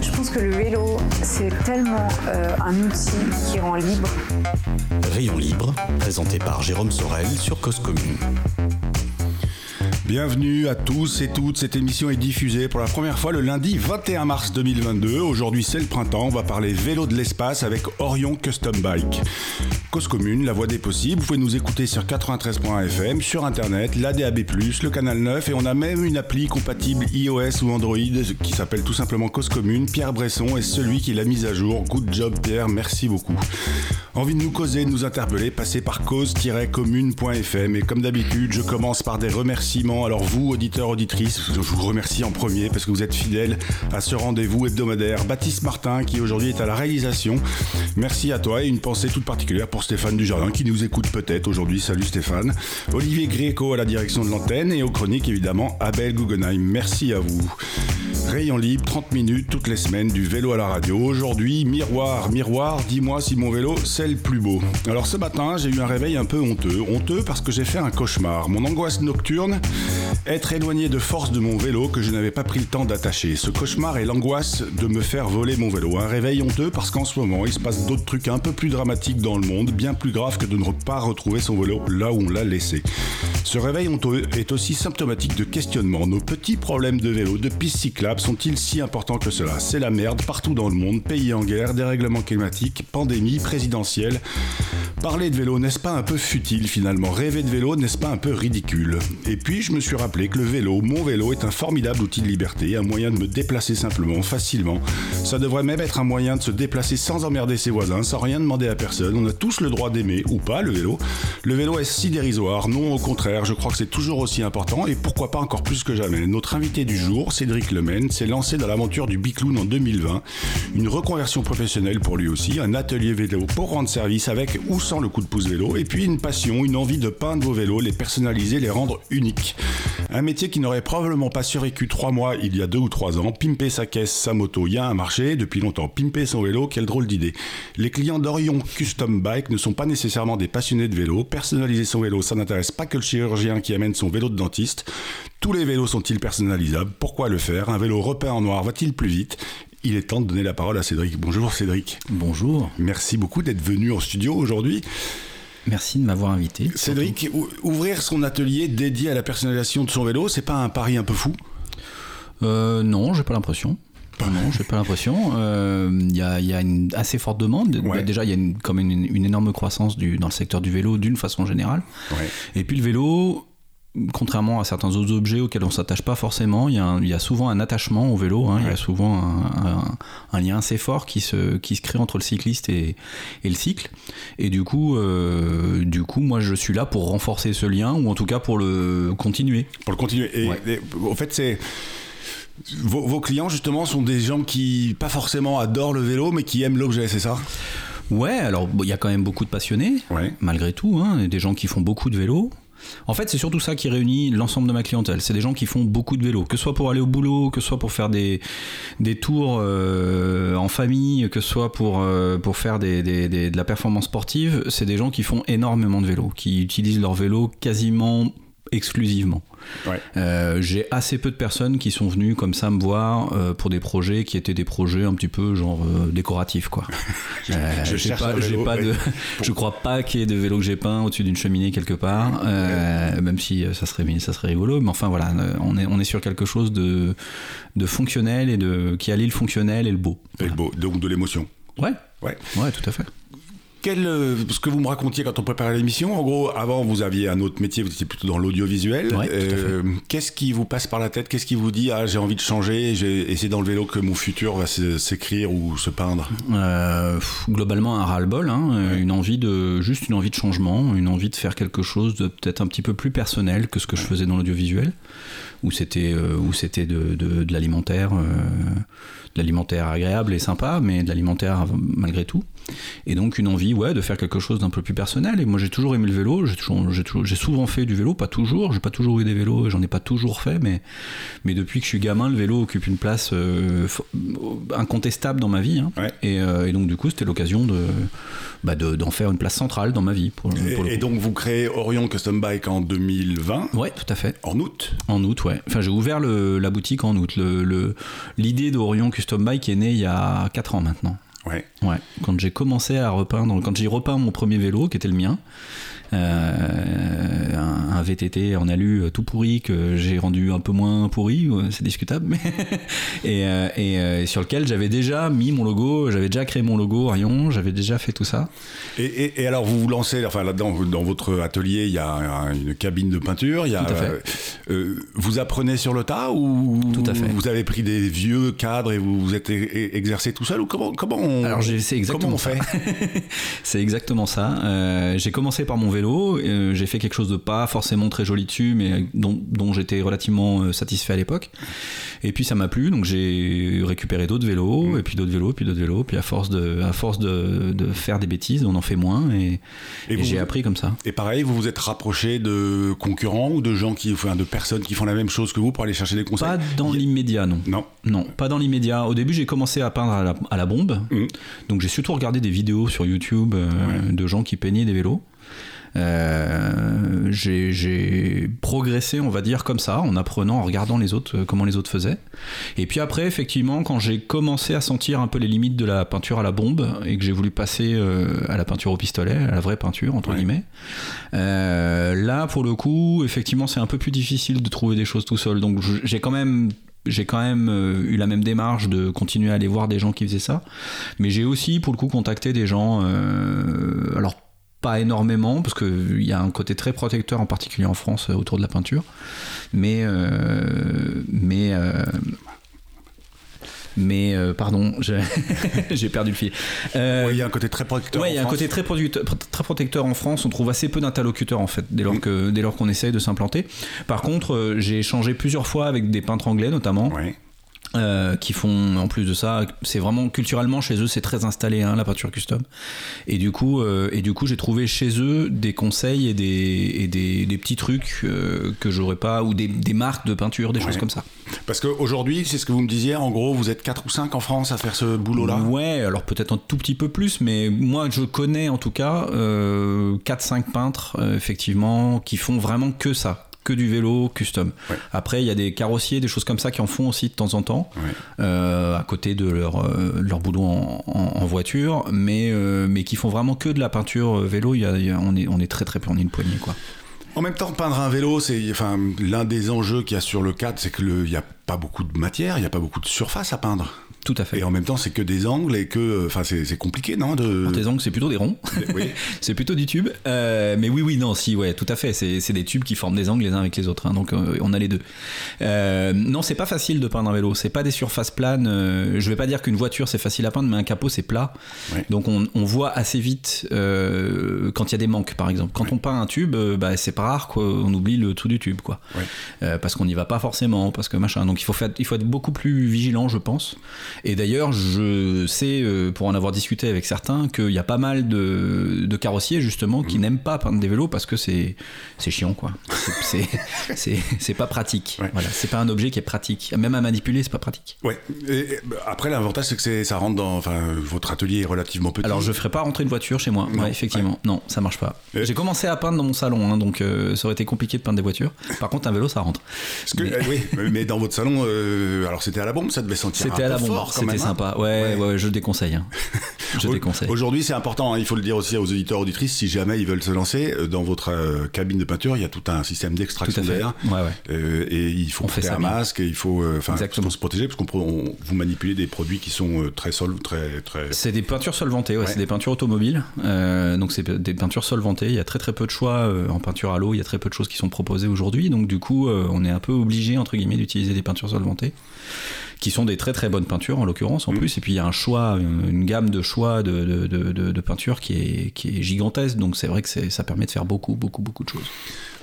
Je pense que le vélo, c'est tellement euh, un outil qui rend libre. Rayon libre, présenté par Jérôme Sorel sur Cause Commune. Bienvenue à tous et toutes. Cette émission est diffusée pour la première fois le lundi 21 mars 2022. Aujourd'hui, c'est le printemps. On va parler vélo de l'espace avec Orion Custom Bike. Cause commune, la voie des possibles. Vous pouvez nous écouter sur 93.fm, sur internet, l'ADAB+, le canal 9 et on a même une appli compatible iOS ou Android qui s'appelle tout simplement Cause commune. Pierre Bresson est celui qui l'a mise à jour. Good job Pierre, merci beaucoup. Envie de nous causer, de nous interpeller, passez par cause-commune.fm et comme d'habitude, je commence par des remerciements. Alors vous, auditeurs, auditrices, je vous remercie en premier parce que vous êtes fidèles à ce rendez-vous hebdomadaire. Baptiste Martin qui aujourd'hui est à la réalisation. Merci à toi et une pensée toute particulière pour Stéphane Dujardin qui nous écoute peut-être aujourd'hui. Salut Stéphane. Olivier Gréco à la direction de l'antenne et aux chroniques évidemment Abel Guggenheim. Merci à vous. Rayon libre, 30 minutes toutes les semaines du vélo à la radio. Aujourd'hui, miroir, miroir, dis-moi si mon vélo c'est le plus beau. Alors ce matin, j'ai eu un réveil un peu honteux. Honteux parce que j'ai fait un cauchemar. Mon angoisse nocturne, être éloigné de force de mon vélo que je n'avais pas pris le temps d'attacher. Ce cauchemar est l'angoisse de me faire voler mon vélo. Un réveil honteux parce qu'en ce moment, il se passe d'autres trucs un peu plus dramatiques dans le monde, bien plus graves que de ne pas retrouver son vélo là où on l'a laissé. Ce réveil est aussi symptomatique de questionnement. Nos petits problèmes de vélo, de pistes cyclables sont-ils si importants que cela? C'est la merde partout dans le monde, pays en guerre, dérèglement climatique, pandémie, présidentielle. Parler de vélo, n'est-ce pas un peu futile finalement? Rêver de vélo, n'est-ce pas un peu ridicule? Et puis je me suis rappelé que le vélo, mon vélo, est un formidable outil de liberté, un moyen de me déplacer simplement, facilement. Ça devrait même être un moyen de se déplacer sans emmerder ses voisins, sans rien demander à personne. On a tous le droit d'aimer, ou pas, le vélo. Le vélo est si dérisoire, non au contraire, je crois que c'est toujours aussi important, et pourquoi pas encore plus que jamais. Notre invité du jour, Cédric Lemaine, s'est lancé dans l'aventure du Bicloun en 2020. Une reconversion professionnelle pour lui aussi, un atelier vélo pour rendre service avec ou sans le coup de pouce vélo, et puis une passion, une envie de peindre vos vélos, les personnaliser, les rendre uniques. Un métier qui n'aurait probablement pas survécu trois mois il y a deux ou trois ans. Pimper sa caisse, sa moto, il y a un marché depuis longtemps. Pimper son vélo, quelle drôle d'idée. Les clients d'Orion Custom Bike ne sont pas nécessairement des passionnés de vélo. Personnaliser son vélo, ça n'intéresse pas que le chirurgien qui amène son vélo de dentiste. Tous les vélos sont-ils personnalisables? Pourquoi le faire? Un vélo repeint en noir va-t-il plus vite? Il est temps de donner la parole à Cédric. Bonjour Cédric. Bonjour. Merci beaucoup d'être venu en studio aujourd'hui. Merci de m'avoir invité. Cédric, ou- ouvrir son atelier dédié à la personnalisation de son vélo, c'est pas un pari un peu fou? Euh, non, j'ai pas l'impression. Non, j'ai pas l'impression. Euh, Il y, a, il y a une assez forte demande. Ouais. Déjà, il y a une, comme une, une énorme croissance du, dans le secteur du vélo d'une façon générale. Ouais. Et puis le vélo, contrairement à certains autres objets auxquels on s'attache pas forcément, il y, a un- il y a souvent un attachement au vélo. hein. Il y a souvent un, un- un lien assez fort qui se, qui se crée entre le cycliste et, et le cycle. Et du coup, euh, du coup, moi, je suis là pour renforcer ce lien ou en tout cas pour le continuer. Pour le continuer. Et, Ouais. et, en fait, c'est. Vos, vos clients, justement, sont des gens qui, pas forcément adorent le vélo, mais qui aiment l'objet, c'est ça? Ouais, alors bon, il y a quand même beaucoup de passionnés, Ouais. malgré tout, hein, des gens qui font beaucoup de vélo. En fait, c'est surtout ça qui réunit l'ensemble de ma clientèle. C'est des gens qui font beaucoup de vélo, que ce soit pour aller au boulot, que ce soit pour faire des, tours euh, en famille, que ce soit pour, euh, faire de la performance sportive. C'est des gens qui font énormément de vélo, qui utilisent leur vélo quasiment exclusivement. Ouais. Euh, j'ai assez peu de personnes qui sont venues comme ça me voir euh, pour des projets qui étaient des projets un petit peu genre euh, décoratifs quoi. Je cherche pas, vélo, pas ouais. de, je crois pas qu'il y ait de vélo que j'ai peint au-dessus d'une cheminée quelque part, même si ça serait, ça serait rigolo. Mais enfin voilà, on est, on est sur quelque chose de, de fonctionnel et de qui allie le fonctionnel et le beau. Et le beau, donc de l'émotion. Ouais, Ouais. ouais, tout à fait. Quel, euh, ce que vous me racontiez quand on préparait l'émission, en gros, avant vous aviez un autre métier, vous étiez plutôt dans l'audiovisuel. Ouais, Euh, Qu'est-ce qui vous passe par la tête? Qu'est-ce qui vous dit ah j'ai envie de changer j'ai- c'est dans le vélo que mon futur va s'écrire ou se peindre? Euh, globalement un ras-le-bol, hein, une envie de juste une envie de changement, une envie de faire quelque chose de peut-être un petit peu plus personnel que ce que je faisais dans l'audiovisuel, où c'était où c'était de, de, de l'alimentaire, euh, l'alimentaire agréable et sympa, mais de l'alimentaire malgré tout. Et donc une envie, ouais, de faire quelque chose d'un peu plus personnel. Et moi, j'ai toujours aimé le vélo. J'ai toujours, j'ai toujours- j'ai souvent fait du vélo, pas toujours. J'ai pas toujours eu des vélos. J'en ai pas toujours fait, mais mais depuis que je suis gamin, le vélo occupe une place euh, incontestable dans ma vie. hein. Ouais. Et, euh, et donc du coup, c'était l'occasion de bah, de- d'en faire une place centrale dans ma vie. Pour, pour le Et, et donc vous créez Orion Custom Bike en 2020, Ouais, tout à fait. en août. En août, ouais. Enfin, j'ai ouvert le- la boutique en août. Le- le- L'idée d'Orion Custom Bike est née il y a 4 ans maintenant. Ouais. Ouais. Quand j'ai commencé à repeindre, quand j'ai repeint mon premier vélo, qui était le mien, euh, un, un VTT en alu euh, tout pourri que j'ai rendu un peu moins pourri, euh, c'est discutable, mais et, et, et sur lequel j'avais déjà mis mon logo, j'avais déjà créé mon logo Orion, j'avais déjà fait tout ça. Et, alors vous vous lancez, enfin là-dedans, dans votre atelier, il y a un- une cabine de peinture, il y a, Tout à fait. euh, vous apprenez sur le tas ou Tout à fait. vous avez pris des vieux cadres et vous vous êtes e- e- exercé tout seul ou comment comment on, Alors c'est exactement comment on fait c'est exactement ça. Euh, j'ai commencé par mon vélo. Euh, j'ai fait quelque chose de pas forcément très joli dessus, mais dont, dont j'étais relativement euh, satisfait à l'époque. Et puis ça m'a plu, donc j'ai récupéré d'autres vélos, et puis d'autres vélos, puis d'autres vélos. Puis à force de, à force de, de faire des bêtises, on en fait moins, et, Et et vous- j'ai appris comme ça. Et pareil, vous vous êtes rapproché de concurrents ou de gens qui, enfin, de personnes qui font la même chose que vous pour aller chercher des conseils? Pas dans Il l'immédiat, non. Non. Non, pas dans l'immédiat. Au début, j'ai commencé à peindre à la, à la bombe. Mhm. Donc, j'ai surtout regardé des vidéos sur YouTube euh, de gens qui peignaient des vélos. Euh, j'ai progressé, on va dire, comme ça, en apprenant, en regardant les autres, euh, comment les autres faisaient. Et puis après, effectivement, quand j'ai commencé à sentir un peu les limites de la peinture à la bombe et que j'ai voulu passer euh, à la peinture au pistolet, à la vraie peinture, entre Ouais. guillemets, euh, là, pour le coup, effectivement, c'est un peu plus difficile de trouver des choses tout seul. Donc, j'ai quand même j'ai quand même eu la même démarche de continuer à aller voir des gens qui faisaient ça. Mais j'ai aussi, pour le coup, contacté des gens. euh, alors, pas énormément, parce qu'il y a un côté très protecteur, en particulier en France, euh, autour de la peinture. Mais. euh, mais. euh, mais euh, pardon, j'ai perdu le fil. Euh, Ouais, il y a un côté très protecteur. Il y a un France. côté très, très protecteur en France. On trouve assez peu d'interlocuteurs en fait, dès lors que dès lors qu'on essaye de s'implanter. Par contre, euh, j'ai échangé plusieurs fois avec des peintres anglais notamment. Ouais. Euh, qui font en plus de ça, c'est vraiment culturellement chez eux c'est très installé hein, la peinture custom. Et du coup, euh, et du coup j'ai trouvé chez eux des conseils et des, et des, des petits trucs euh, que j'aurais pas ou des, des marques de peinture, des choses comme ça. Parce qu'aujourd'hui, c'est ce que vous me disiez, en gros, vous êtes 4 ou 5 en France à faire ce boulot-là? Ouais, alors peut-être un tout petit peu plus, mais moi je connais en tout cas euh, 4-5 peintres euh, effectivement qui font vraiment que ça. Que du vélo custom. Ouais. Après, il y a des carrossiers, des choses comme ça qui en font aussi de temps en temps, Ouais. euh, à côté de leur, euh, leur boulot en, en- en voiture, mais, euh, mais qui font vraiment que de la peinture vélo. Y a- il y a- on, est, on est très très peu, on est une poignée quoi. En même temps, peindre un vélo, c'est enfin l'un des enjeux qu'il y a sur le cadre, c'est que le- il n'y a pas beaucoup de matière, il n'y a pas beaucoup de surface à peindre. Tout à fait. Et en même temps, c'est que des angles et que, enfin, c'est c'est compliqué, non de... Tes angles, c'est plutôt des ronds. Oui. c'est plutôt du tube. Euh, mais oui, oui, non, si, ouais, tout à fait. C'est c'est des tubes qui forment des angles les uns avec les autres. hein, donc euh, on a les deux. Euh, non, c'est pas facile de peindre un vélo. C'est pas des surfaces planes. euh, je vais pas dire qu'une voiture c'est facile à peindre, mais un capot c'est plat. Donc on, on voit assez vite euh, quand il y a des manques, par exemple. Quand on peint un tube, bah, c'est pas rare qu'on oublie le trou du tube, quoi. Euh, parce qu'on n'y va pas forcément, parce que machin. Donc il faut, faire, il faut être beaucoup plus vigilant, je pense. Et d'ailleurs, je sais, euh, pour en avoir discuté avec certains, qu'il y a pas mal de, de carrossiers, justement, Mmh. qui n'aiment pas peindre des vélos parce que c'est c'est chiant, quoi. C'est- C'est c'est- c'est pas pratique. Ouais. Voilà, c'est pas un objet qui est pratique. Même à manipuler, c'est pas pratique. Ouais. Et, bah, après, l'avantage, c'est que ça rentre dans. Enfin, votre atelier est relativement petit. Alors je ferai pas rentrer une voiture chez moi. Non, Ouais, effectivement, non, ça marche pas. J'ai commencé à peindre dans mon salon, hein, donc euh, ça aurait été compliqué de peindre des voitures. Par contre, un vélo, ça rentre. Parce que, Mais- euh, oui, mais dans votre salon, euh, alors c'était à la bombe, ça devait sentir C'était à la bombe, fort c'était hein. sympa. Ouais, ouais, ouais, je le déconseille. hein. Je déconseille. Aujourd'hui, c'est important, hein, il faut le dire aussi aux auditeurs, auditrices, si jamais ils veulent se lancer, euh, dans votre euh, cabine de peinture, il y a tout un système d'extraction d'air. Ouais. Euh, et il faut On porter un bien. masque, et il faut, euh, enfin, se protéger parce qu'on vous manipulez des produits qui sont euh, très sol, très, très. C'est des peintures solvantées, ouais, c'est des peintures automobiles. Donc c'est des peintures solvantées. Il y a très très peu de choix en peinture à l'eau. Il y a très peu de choses qui sont proposées aujourd'hui. Donc du coup, on est un peu obligé entre guillemets d'utiliser des peintures solvantées. Qui sont des très très bonnes peintures en l'occurrence en plus. Et puis il y a un choix, une, une gamme de choix de, de, de, de- peintures qui est, qui est gigantesque. Donc c'est vrai que ça permet de faire beaucoup, beaucoup, beaucoup de choses.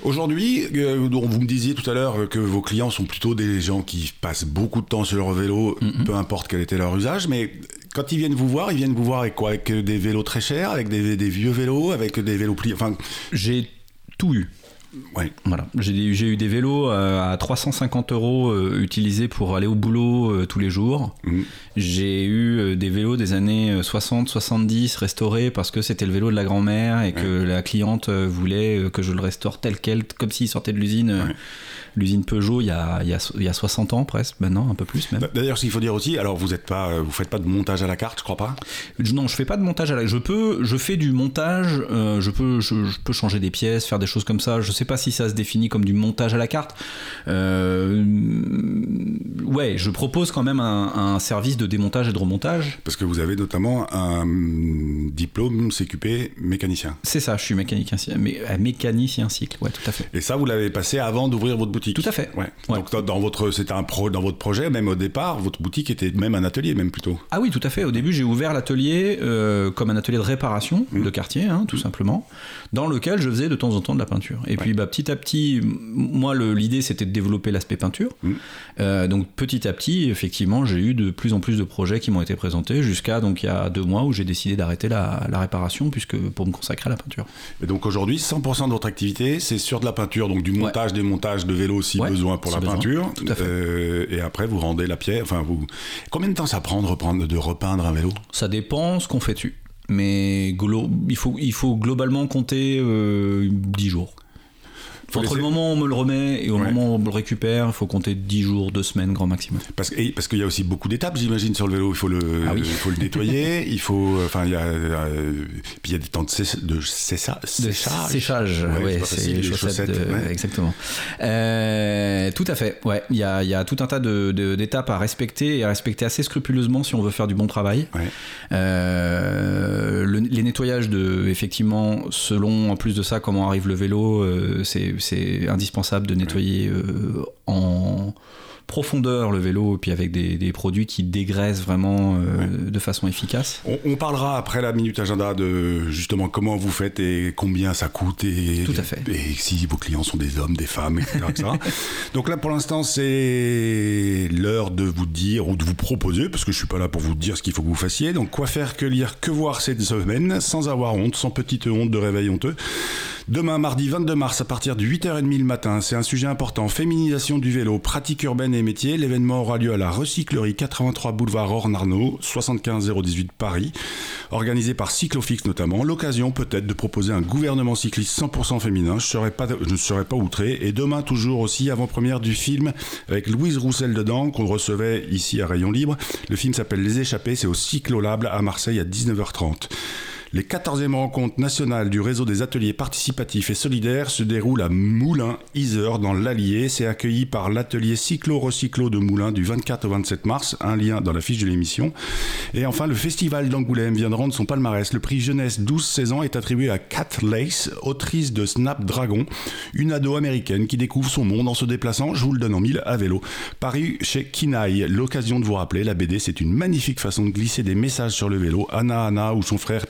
Aujourd'hui, euh, vous me disiez tout à l'heure que vos clients sont plutôt des gens qui passent beaucoup de temps sur leur vélo, Mm-hmm. peu importe quel était leur usage, mais quand ils viennent vous voir, ils viennent vous voir avec quoi? Avec des vélos très chers, avec des, des vieux vélos, avec des vélos pliés. Enfin, J'ai tout eu. Ouais. Voilà, j'ai eu des vélos euh, à 350 euros euh, utilisés pour aller au boulot euh, tous les jours. Mhm. J'ai eu euh, des vélos des années 60-70 restaurés parce que c'était le vélo de la grand-mère et que la cliente euh, voulait euh, que je le restaure tel quel, comme s'il sortait de l'usine, euh, Ouais. l'usine Peugeot il y, a, il, y a, il y a 60 ans presque, maintenant un peu plus même. D'ailleurs, ce qu'il faut dire aussi, alors vous êtes pas, euh, vous faites pas de montage à la carte, je crois pas? Non, je fais pas de montage à la. Je peux, je fais du montage. euh, je peux, je, je peux changer des pièces, faire des choses comme ça. Je sais pas si ça se définit comme du montage à la carte. Euh, ouais, je propose quand même un, un service de démontage et de remontage. Parce que vous avez notamment un diplôme CQP mécanicien. C'est ça. Je suis mécanicien, mé- euh, mécanicien cycle. Ouais, tout à fait. Et ça, vous l'avez passé avant d'ouvrir votre boutique. Tout à fait. Ouais. Ouais. Donc dans- votre, c'était un pro, dans votre projet, même au départ, votre boutique était même un atelier, même plutôt. Ah oui, tout à fait. Au début, j'ai ouvert l'atelier euh, comme un atelier de réparation Mmh. de quartier, hein, tout simplement, dans lequel je faisais de temps en temps de la peinture. Et puis, bah, petit à petit, moi, l'idée, c'était de développer l'aspect peinture. Mmh. Euh, donc, petit à petit, effectivement, j'ai eu de plus en plus de projets qui m'ont été présentés jusqu'à donc il y a deux mois où j'ai décidé d'arrêter la, la réparation puisque pour me consacrer à la peinture. Et donc aujourd'hui, 100% de votre activité, c'est sur de la peinture, donc du montage, démontage de vélos si Ouais, besoin pour si la besoin, peinture. tout à fait. Euh, et après, vous rendez la pierre. Enfin, vous. Combien de temps ça prend de reprendre, de repeindre un vélo? Ça dépend ce qu'on fait dessus. Mais il, faut, il faut globalement compter euh, 10 jours. Entre laisser- le moment où on me le remet et au Ouais. moment où on me le récupère, il faut compter 10 jours, 2 semaines grand maximum. Parce que- et parce qu'il y a aussi beaucoup d'étapes, j'imagine, sur le vélo. Il faut le, Ah oui. il faut le nettoyer. il faut, enfin, il y a, euh, puis il y a des temps de, cessa- de cessa- De séchage. séchage, Ouais, ouais, c'est les chaussettes, chaussettes, de- ouais. exactement. Euh, tout à fait, ouais. Il y a, y a tout un tas d'étapes à respecter et à respecter assez scrupuleusement si on veut faire du bon travail. Euh, le- les nettoyages de, effectivement, selon en plus de ça comment arrive le vélo, euh, c'est c'est indispensable de nettoyer euh, en profondeur le vélo, puis avec des, des produits qui dégraissent vraiment euh, de façon efficace. On, on parlera après la minute agenda de justement comment vous faites et combien ça coûte et, Tout à fait. et si vos clients sont des hommes, des femmes, etc. etc. Donc là pour l'instant c'est l'heure de vous dire ou de vous proposer parce que je suis pas là pour vous dire ce qu'il faut que vous fassiez. Donc quoi faire, que lire, que voir cette semaine sans avoir honte, sans petite honte de réveil honteux. Demain, mardi 22 mars, à partir de 8h30 le matin, c'est un sujet important. Féminisation du vélo, pratique urbaine et métier. L'événement aura lieu à la recyclerie 83 boulevard Ornarnaud, 75 018 Paris, organisé par Cyclofix notamment. L'occasion peut-être de proposer un gouvernement cycliste 100% féminin. Je, pas, ne serai pas outré. Et demain, toujours aussi, avant-première du film avec Louise Roussel dedans, qu'on recevait ici à Rayon Libre. Le film s'appelle Les Échappés, c'est au Cyclolable à Marseille à 19h30. Les 14e rencontres nationales du réseau des ateliers participatifs et solidaires se déroulent à Moulins, Isère, dans l'Allier. C'est accueilli par l'atelier Cyclo-Recyclo de Moulins du 24 au 27 mars. Un lien dans la fiche de l'émission. Et enfin, le festival d'Angoulême vient de rendre son palmarès. Le prix jeunesse 12-16 ans est attribué à Kat Lace, autrice de Snapdragon, une ado américaine qui découvre son monde en se déplaçant, je vous le donne en mille, à vélo. Paru chez Kinaï. L'occasion de vous rappeler, la BD, c'est une magnifique façon de glisser des messages sur le vélo. Anna Anna ou son frère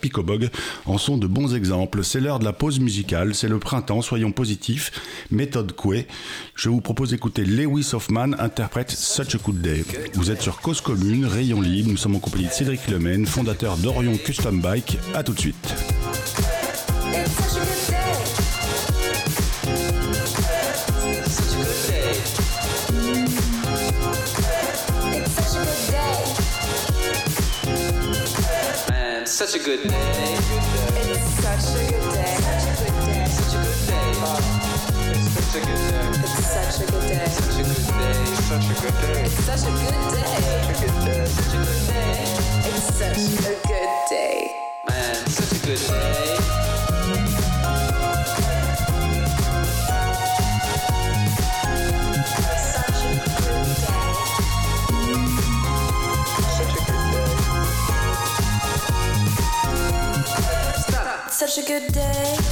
En sont de bons exemples. C'est l'heure de la pause musicale, c'est le printemps, soyons positifs. Méthode Coué. Je vous propose d'écouter Lewis Hoffman interprète Such a Good Day. Vous êtes sur Cause Commune, Rayon Libre. Nous sommes en compagnie de Cédric Lemaine, fondateur d'Orion Custom Bike. À tout de suite. Such a good day. It's such a good day. Such a good day. Such a good day. It's such a good day. Such a good day. Such a good day. It's such a good day. It is such a good day. It's such a good day. Man, such a good day. Such a good day.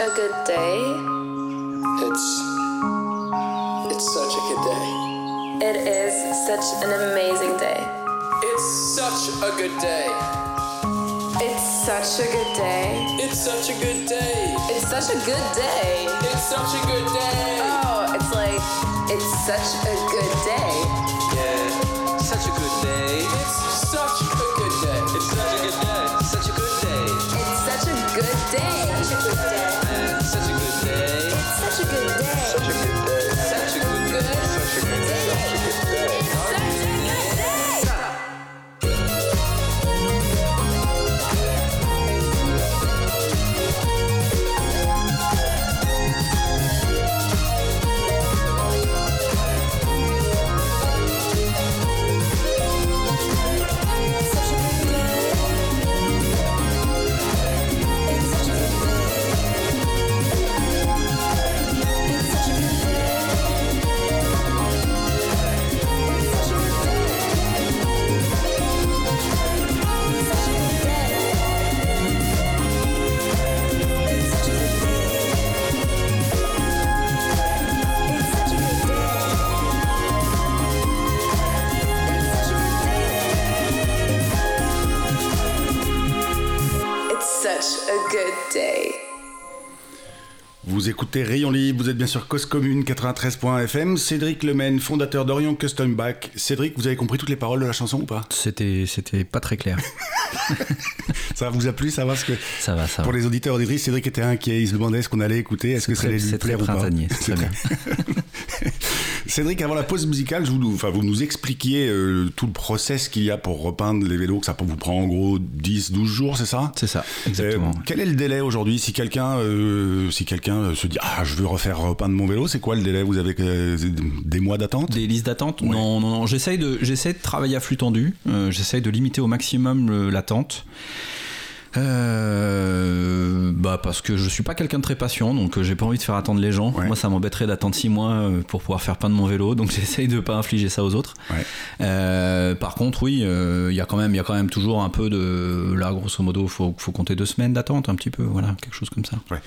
A good day. It's. It's such a good day. It is such an amazing day. It's such a good day. It's such a good day. It's such a good day. It's such a good day. It's such a good day. Oh, it's like, it's such a good day. Yeah, such a good day. It's such a good day. It's such a good day. Such a good day. It's such a good day. Such a good day. Such a good day. Vous écoutez Rayon Libre, vous êtes bien sur Cause Commune 93.fm. Cédric Lemaine, fondateur d'Orion Custom Back. Cédric, vous avez compris toutes les paroles de la chanson ou pas? C'était, c'était pas très clair. Ça vous a plu, ça va parce que Ça va, ça Pour va. les auditeurs auditrices, Cédric était inquiet, il se demandait ce qu'on allait écouter, est-ce que ça très- allait lui c'est très plaire ou pas? printanier, c'est très bien. Cédric, avant la pause musicale, je vous, enfin, vous nous expliquiez euh, tout le process qu'il y a pour repeindre les vélos, que ça vous prend en gros 10, 12 jours, c'est ça? C'est ça, exactement. Euh, quel est le délai aujourd'hui? Si quelqu'un euh, si quelqu'un se dit ah je veux refaire repeindre mon vélo c'est quoi le délai? Vous avez des mois d'attente? Des listes d'attente? Ouais. Non, non, non. J'essaye de, j'essaie de travailler à flux tendu. J'essaye de limiter au maximum l'attente. Euh, bah parce que je suis pas quelqu'un de très patient, donc euh, j'ai pas envie de faire attendre les gens. Ouais. Moi, ça m'embêterait d'attendre 6 mois euh, pour pouvoir faire peindre mon vélo, donc j'essaye de pas infliger ça aux autres. Ouais. Euh, par contre, oui, il y a quand même, il y a quand même toujours un peu de, là, grosso modo, faut, faut compter deux semaines d'attente, un petit peu, voilà, quelque chose comme ça. Ouais.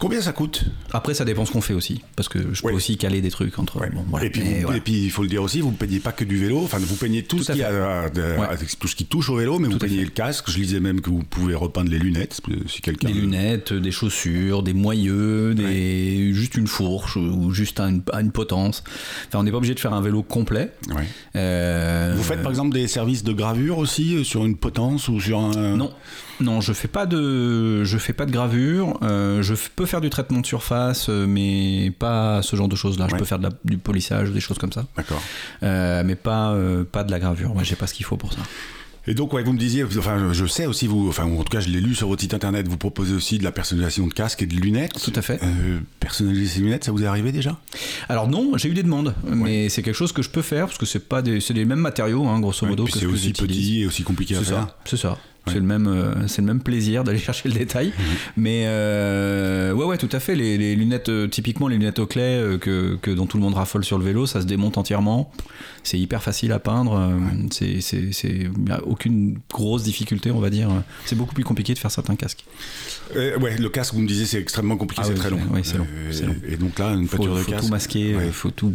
Combien ça coûte? Après, ça dépend ce qu'on fait aussi, parce que je peux aussi caler des trucs entre. Ouais. bon, voilà. et, puis, voilà. il faut le dire aussi, vous ne peignez pas que du vélo, enfin vous peignez tout, Tout ce qui fait. a, de- Ouais. tout ce qui touche au vélo, mais vous Tout peignez le casque. Je lisais même que vous pouvez repeindre les lunettes si quelqu'un. Des lunettes, des chaussures, des moyeux, des... juste une fourche ou juste une, une potence. Enfin, on n'est pas obligé de faire un vélo complet. Ouais. Euh, Vous faites par exemple des services de gravure aussi euh, sur une potence ou sur un. Non, non, je fais pas de, je fais pas de gravure. Euh, je peux faire du traitement de surface, euh, mais pas ce genre de choses-là. Je peux faire de la- du polissage, des choses comme ça, D'accord. Euh, mais pas, euh, pas de la gravure. Moi, j'ai pas ce qu'il faut pour ça. Et donc, ouais, vous me disiez, enfin, je sais aussi, vous, enfin, en tout cas, je l'ai lu sur votre site internet, vous proposez aussi de la personnalisation de casque et de lunettes. Tout à fait. Euh, personnaliser ses lunettes, ça vous est arrivé déjà? Alors non, j'ai eu des demandes, mais c'est quelque chose que je peux faire parce que c'est pas des, c'est les mêmes matériaux, hein, grosso modo. C'est aussi petit et aussi compliqué à faire. ça, c'est ça. Ouais. C'est le même, euh, c'est le même plaisir d'aller chercher le détail. Mhm. Mais euh, ouais, ouais, tout à fait. Les, les lunettes, euh, typiquement les lunettes au clé euh, que, que dont tout le monde raffole sur le vélo, ça se démonte entièrement. C'est hyper facile à peindre. euh, C'est, aucune grosse difficulté, on va dire. C'est beaucoup plus compliqué de faire certains casques. Ouais, le casque, vous me disiez, c'est extrêmement compliqué, Ah c'est oui, très long. oui, c'est long. Et donc là, une Faut, peinture de faut casque. tout masquer, ouais, faut tout,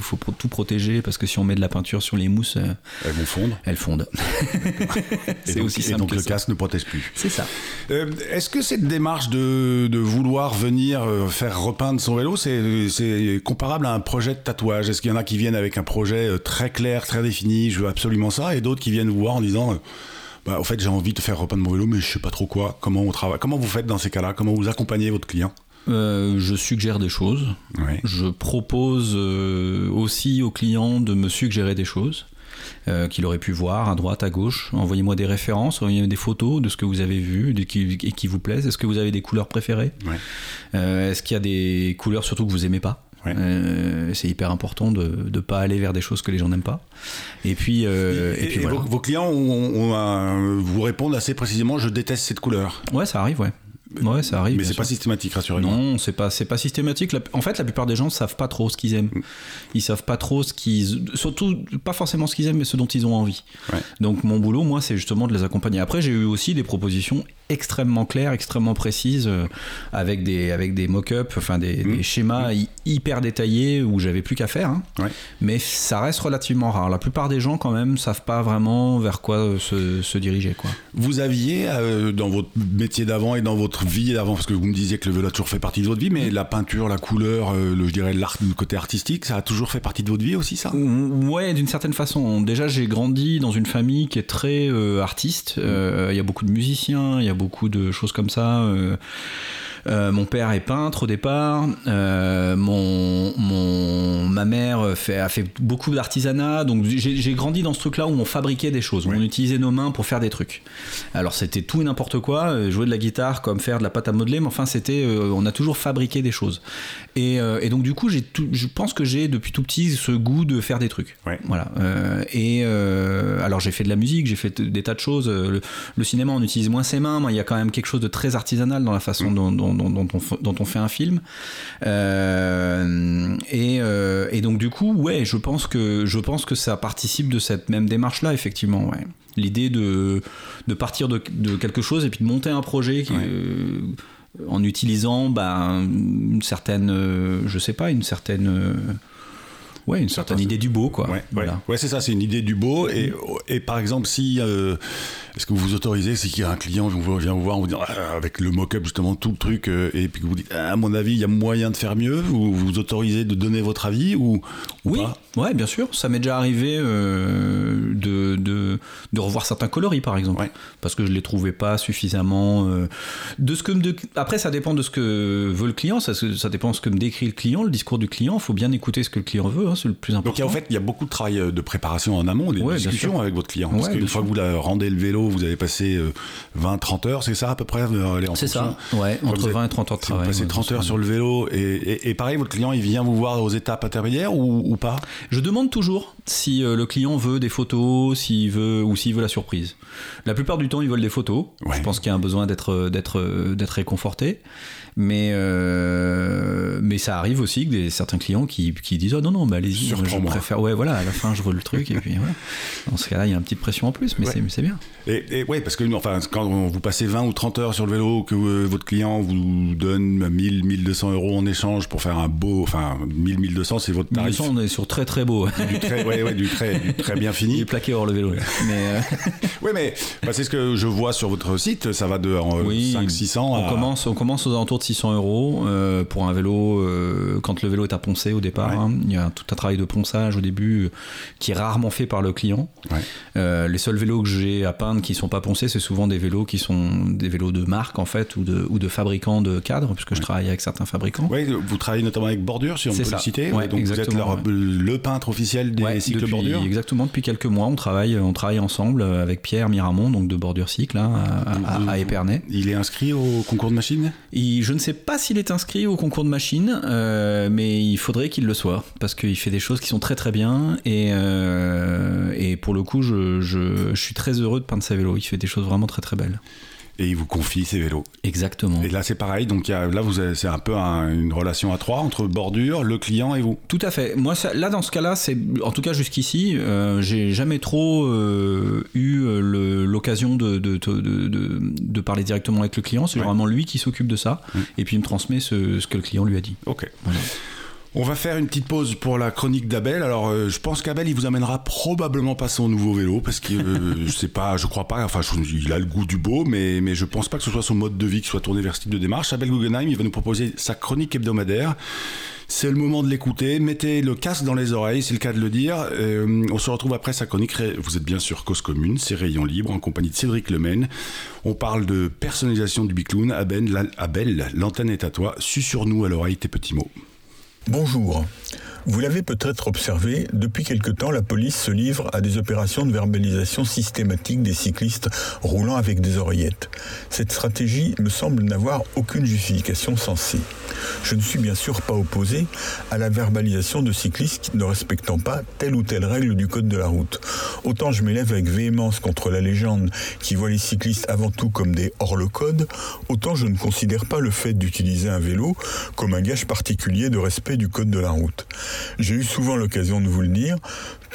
faut tout protéger parce que si on met de la peinture sur les mousses, Elles vont fondre. elles fondent. C'est aussi Et simple donc que le ça. casque ne protège plus. C'est ça. Euh, Est-ce que cette démarche de, de vouloir venir euh, faire repeindre son vélo, c'est comparable à un projet de tatouage? Est-ce qu'il y en a qui viennent avec un projet euh, très clair, très défini, je veux absolument ça, et d'autres qui viennent vous voir en disant, bah, en fait, j'ai envie de faire repeindre mon vélo, mais je sais pas trop quoi. Comment on travaille Comment vous faites dans ces cas-là? Comment vous accompagnez votre client? Euh, je suggère des choses. Je propose euh, aussi aux clients de me suggérer des choses euh, qu'il aurait pu voir à droite, à gauche. Envoyez-moi des références, envoyez-moi des photos de ce que vous avez vu qui, et qui vous plaisent. Est-ce que vous avez des couleurs préférées Ouais. Euh, Est-ce qu'il y a des couleurs surtout que vous aimez pas Ouais. Euh, c'est hyper important de ne pas aller vers des choses que les gens n'aiment pas. Et puis, euh, et, Et, puis et voilà. vos, vos clients ont- vous répondent assez précisément je déteste cette couleur. Ouais, ça arrive, ouais. Ouais, ça arrive. mais c'est pas systématique, rassurez-moi. Non, c'est pas c'est pas systématique. En fait, la plupart des gens savent pas trop ce qu'ils aiment. Mm. Ils savent pas trop ce qu'ils surtout pas forcément ce qu'ils aiment mais ce dont ils ont envie. Ouais. Donc mon boulot moi c'est justement de les accompagner. Après, j'ai eu aussi des propositions extrêmement claires, extrêmement précises euh, avec des avec des mock-ups, enfin des, Mm. des schémas hy- hyper détaillés où j'avais plus qu'à faire hein. Ouais. Mais ça reste relativement rare. La plupart des gens quand même savent pas vraiment vers quoi euh, se, se diriger quoi. Vous aviez euh, dans votre métier d'avant et dans votre vie d'avant, parce que vous me disiez que le vélo a toujours fait partie de votre vie, mais la peinture, la couleur, euh, le, je dirais l'art, le côté artistique, ça a toujours fait partie de votre vie aussi, ça? Ouais, d'une certaine façon. Déjà, j'ai grandi dans une famille qui est très artiste. Il y a beaucoup de musiciens, il y a beaucoup de choses comme ça. Euh, mon père est peintre au départ. Euh, mon, mon, ma mère fait, a fait beaucoup d'artisanat. Donc j'ai grandi dans ce truc-là où on fabriquait des choses, où on utilisait nos mains pour faire des trucs. Alors c'était tout et n'importe quoi, euh, jouer de la guitare comme faire de la pâte à modeler, mais enfin c'était, euh, on a toujours fabriqué des choses. Et, et donc du coup, tout- je pense que j'ai depuis tout petit ce goût de faire des trucs. Voilà. Et alors j'ai fait de la musique, j'ai fait des tas de choses. Le, le cinéma, on utilise moins ses mains. Moi, il y a quand même quelque chose de très artisanal dans la façon dont, dont- dont- dont on, f- dont on fait un film. Euh, et, euh, et donc du coup, ouais, je pense que je pense que ça participe de cette même démarche-là, effectivement. Ouais. L'idée de, de partir de, de quelque chose et puis de monter un projet qui, Ouais. euh, en utilisant ben, une certaine, je sais pas, une certaine, ouais, une certaine idée du beau, quoi. Ouais, Voilà. ouais. Ouais, c'est ça, c'est une idée du beau. Et, et par exemple, si. euh, est-ce que vous vous autorisez, c'est qu'il y a un client qui vous- vient vous voir, vous dire, ah, avec le mock-up, justement, tout le truc, euh, et puis que vous dites, ah, à mon avis, il y a moyen de faire mieux, ou vous vous autorisez de donner votre avis, ou, ou Oui, pas? Ouais, bien sûr. Ça m'est déjà arrivé euh, de, de, de revoir certains coloris, par exemple, Ouais. parce que je les trouvais pas suffisamment. euh, de ce que me de- Après, ça dépend de ce que veut le client. Ça, ça dépend de ce que me décrit le client, le discours du client. Il faut bien écouter ce que le client veut. hein, c'est le plus important. Donc en fait, il y a beaucoup de travail euh, de préparation en amont, des Ouais, discussions avec votre client. Parce qu'une fois que vous la rendez le vélo, vous avez passé euh, 20-30 heures, c'est ça à peu près C'est ça. Ouais, entre vous êtes- 20 et 30 heures de Si vous travail. passez ouais, 30 heures sur le vélo, et, et- et pareil, votre client, il vient vous voir aux étapes intermédiaires ou, ou pas? Je demande toujours si euh, le client veut des photos, s'il veut ou s'il veut la surprise. La plupart du temps, ils veulent des photos. Ouais. Je pense qu'il y a un besoin d'être d'être d'être réconforté. Mais euh, mais ça arrive aussi que des certains clients qui, qui disent oh non non bah allez-y je préfère ouais voilà à la fin je veux le truc et puis voilà. Dans ce cas-là il y a une petite pression en plus mais Ouais. c'est bien. Et, et ouais, parce que enfin, quand vous passez 20 ou 30 heures sur le vélo, que euh, votre client vous donne 1000, 1200 euros en échange pour faire un beau, enfin 1000, 1200, c'est votre tarif. on est sur très très beau. Du très, ouais, ouais, du très, du très bien fini. est plaqué hors le vélo. Mais euh, Oui, mais bah, c'est ce que je vois sur votre site. Ça va de euh, Oui, 5 600 on à... commence, on commence aux alentours de 600 euros euh, pour un vélo. euh, quand le vélo est à poncer au départ, hein. il y a tout un travail de ponçage au début qui est rarement fait par le client. Les seuls vélos que j'ai à peindre qui sont pas poncés, c'est souvent des vélos qui sont des vélos de marque en fait ou de, ou de fabricants de cadres, puisque je travaille avec certains fabricants. Ouais, vous travaillez notamment avec Bordure, si on peut ça. le citer. Donc vous êtes leur- le peintre officiel des Ouais, cycles depuis- Bordure. Exactement, depuis quelques mois, on travaille, on travaille ensemble avec Pierre Miramont, donc de Bordure Cycle, hein, à, à- à Épernay. Il est inscrit au concours de machine? Il- je ne sais pas s'il est inscrit au concours de machine, euh, mais il faudrait qu'il le soit, parce qu'il fait des choses qui sont très très bien, et, euh, et pour le coup, je, je- je suis très heureux de peindre sa vélo. Il fait des choses vraiment très très belles. Et il vous confie ses vélos. Exactement. Et là, c'est pareil. Donc il y a- là, vous c'est un peu un- une relation à trois entre Bordure, le client et vous. Tout à fait. Moi, ça- là, dans ce cas-là, c'est en tout cas jusqu'ici, euh, j'ai jamais trop euh, eu euh, l'occasion de, de, de, de- de parler directement avec le client. C'est Ouais. vraiment lui qui s'occupe de ça, et puis il me transmet ce, ce que le client lui a dit. Ok. Voilà. On va faire une petite pause pour la chronique d'Abel. Alors, euh, je pense qu'Abel, il vous amènera probablement pas son nouveau vélo parce que euh, je sais pas, je crois pas. Enfin, il a le goût du beau, mais mais je pense pas que ce soit son mode de vie qui soit tourné vers ce type de démarche. Abel Guggenheim, il va nous proposer sa chronique hebdomadaire C'est le moment de l'écouter. Mettez le casque dans les oreilles, c'est le cas de le dire. Euh, on se retrouve après sa chronique. Vous êtes bien sûr Cause Commune, c'est Rayon Libre, en compagnie de Cédric Lemaine. On parle de personnalisation du Bicloun. Abel, la- Abel, l'antenne est à toi. Su sur nous à l'oreille tes petits mots. Bonjour. Vous l'avez peut-être observé, depuis quelque temps, la police se livre à des opérations de verbalisation systématique des cyclistes roulant avec des oreillettes. Cette stratégie me semble n'avoir aucune justification sensée. Je ne suis bien sûr pas opposé à la verbalisation de cyclistes ne respectant pas telle ou telle règle du code de la route. Autant je m'élève avec véhémence contre la légende qui voit les cyclistes avant tout comme des hors-le-code, autant je ne considère pas le fait d'utiliser un vélo comme un gage particulier de respect du code de la route. J'ai eu souvent l'occasion de vous le dire,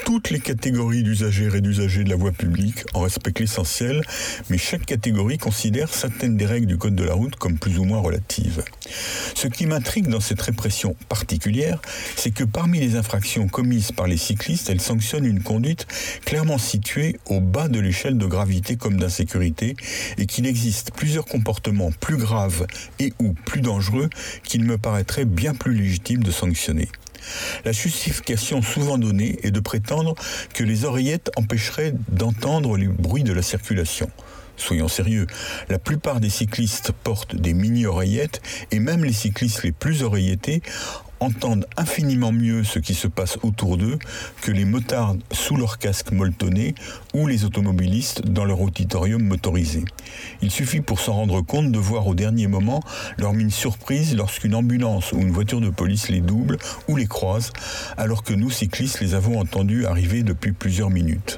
toutes les catégories d'usagers et d'usagers de la voie publique en respectent l'essentiel, mais chaque catégorie considère certaines des règles du code de la route comme plus ou moins relatives. Ce qui m'intrigue dans cette répression particulière, c'est que parmi les infractions commises par les cyclistes, elles sanctionnent une conduite clairement située au bas de l'échelle de gravité comme d'insécurité et qu'il existe plusieurs comportements plus graves et ou plus dangereux qu'il me paraîtrait bien plus légitime de sanctionner. La justification souvent donnée est de prétendre que les oreillettes empêcheraient d'entendre les bruits de la circulation. Soyons sérieux, la plupart des cyclistes portent des mini-oreillettes et même les cyclistes les plus oreillettés entendent infiniment mieux ce qui se passe autour d'eux que les motards sous leur casque molletonné ou les automobilistes dans leur auditorium motorisé. Il suffit pour s'en rendre compte de voir au dernier moment leur mine surprise lorsqu'une ambulance ou une voiture de police les double ou les croise, alors que nous cyclistes les avons entendus arriver depuis plusieurs minutes.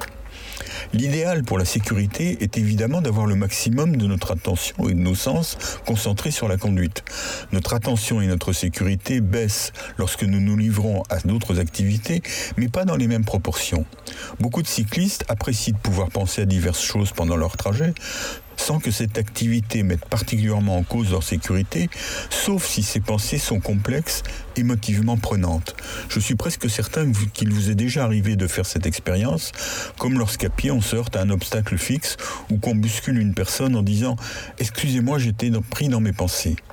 L'idéal pour la sécurité est évidemment d'avoir le maximum de notre attention et de nos sens concentrés sur la conduite. Notre attention et notre sécurité baissent lorsque nous nous livrons à d'autres activités, mais pas dans les mêmes proportions. Beaucoup de cyclistes apprécient de pouvoir penser à diverses choses pendant leur trajet, sans que cette activité mette particulièrement en cause leur sécurité, sauf si ces pensées sont complexes, émotivement prenantes. Je suis presque certain qu'il vous est déjà arrivé de faire cette expérience, comme lorsqu'à pied on se heurte à un obstacle fixe ou qu'on bouscule une personne en disant ⁇ Excusez-moi, j'étais pris dans mes pensées ⁇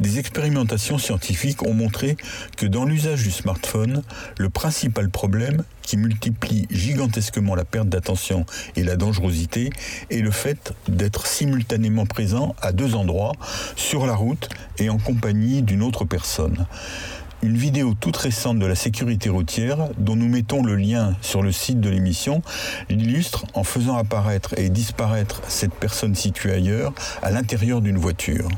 des expérimentations scientifiques ont montré que dans l'usage du smartphone, le principal problème qui multiplie gigantesquement la perte d'attention et la dangerosité est le fait d'être simultanément présent à deux endroits, sur la route et en compagnie d'une autre personne. Une vidéo toute récente de la sécurité routière, dont nous mettons le lien sur le site de l'émission, l'illustre en faisant apparaître et disparaître cette personne située ailleurs, à l'intérieur d'une voiture.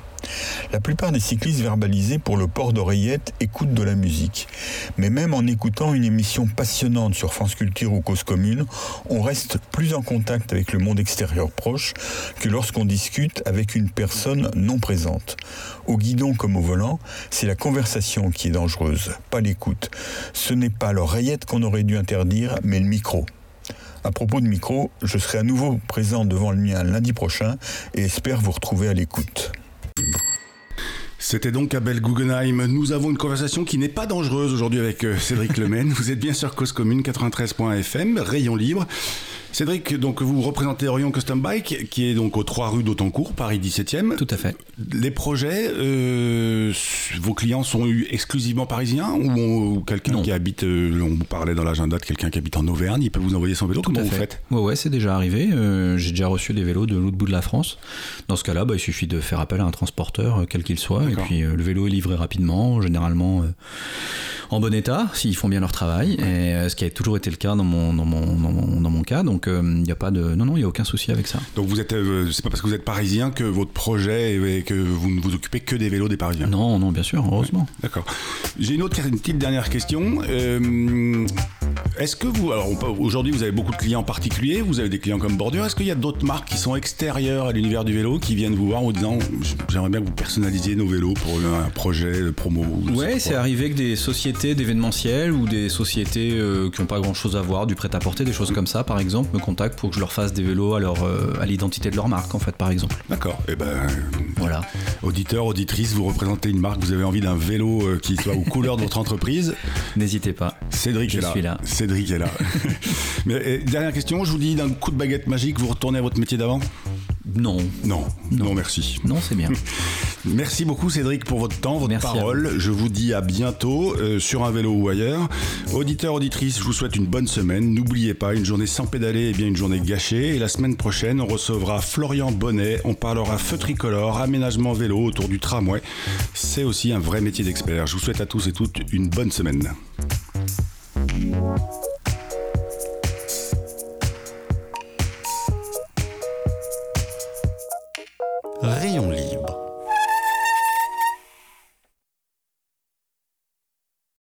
La plupart des cyclistes verbalisés pour le port d'oreillettes écoutent de la musique. Mais même en écoutant une émission passionnante sur France Culture ou Cause Commune, on reste plus en contact avec le monde extérieur proche que lorsqu'on discute avec une personne non présente. Au guidon comme au volant, c'est la conversation qui est dangereuse, pas l'écoute. Ce n'est pas l'oreillette qu'on aurait dû interdire, mais le micro. À propos de micro, je serai à nouveau présent devant le mien lundi prochain et espère vous retrouver à l'écoute. C'était donc Abel Guggenheim. Nous avons une conversation qui n'est pas dangereuse aujourd'hui avec euh, Cédric Lemaine. Vous êtes bien sur Cause Commune 93.fm, rayon libre. Cédric, donc vous représentez Orion Custom Bike, qui est donc aux 3 rue d'Autancourt, Paris 17e. Tout à fait. Les projets, euh, vos clients sont exclusivement parisiens ou, quelqu'un qui habite, euh, on vous parlait dans l'agenda de quelqu'un qui habite en Auvergne, il peut vous envoyer son vélo Tout Comment à vous fait. faites? Ouais, ouais, c'est déjà arrivé. Euh, J'ai déjà reçu des vélos de l'autre bout de la France. Dans ce cas-là, bah, il suffit de faire appel à un transporteur, euh, quel qu'il soit, et puis le vélo est livré rapidement, généralement en bon état, s'ils font bien leur travail, et ce qui a toujours été le cas dans mon, dans mon, dans mon, dans mon cas. Donc, euh, il n'y a pas de, non, non, il y a aucun souci avec ça. Donc vous êtes, euh, c'est pas parce que vous êtes parisien que votre projet est que vous ne vous occupez que des vélos des parisiens. Non, non, bien sûr, heureusement. D'accord. J'ai une autre, une petite dernière question. Euh, Est-ce que vous, alors aujourd'hui vous avez beaucoup de clients particuliers, vous avez des clients comme Bordure. Est-ce qu'il y a d'autres marques qui sont extérieures à l'univers du vélo qui viennent vous voir en vous disant j'aimerais bien que vous personnalisiez nos vélos pour un projet de promo Ouais, c'est arrivé que des sociétés d'événementiel ou des sociétés euh, qui n'ont pas grand chose à voir, du prêt-à-porter, des choses comme ça, par exemple, me contactent pour que je leur fasse des vélos à, leur, euh, à l'identité de leur marque, en fait, par exemple. D'accord. Et ben voilà. Auditeur, auditrice, vous représentez une marque, vous avez envie d'un vélo euh, qui soit aux couleurs de votre entreprise. N'hésitez pas. Cédric Je est là. suis là. Cédric est là. Mais euh, dernière question, je vous dis d'un coup de baguette magique, vous retournez à votre métier d'avant? Non. Non, non, merci. Non, c'est bien. Merci beaucoup Cédric pour votre temps, votre Merci parole. Je vous dis à bientôt euh, sur un vélo ou ailleurs. Auditeurs, auditrices, je vous souhaite une bonne semaine. N'oubliez pas, une journée sans pédaler est bien une journée gâchée. Et la semaine prochaine, on recevra Florian Bonnet. On parlera feu tricolore, aménagement vélo autour du tramway. C'est aussi un vrai métier d'expert. Je vous souhaite à tous et toutes une bonne semaine.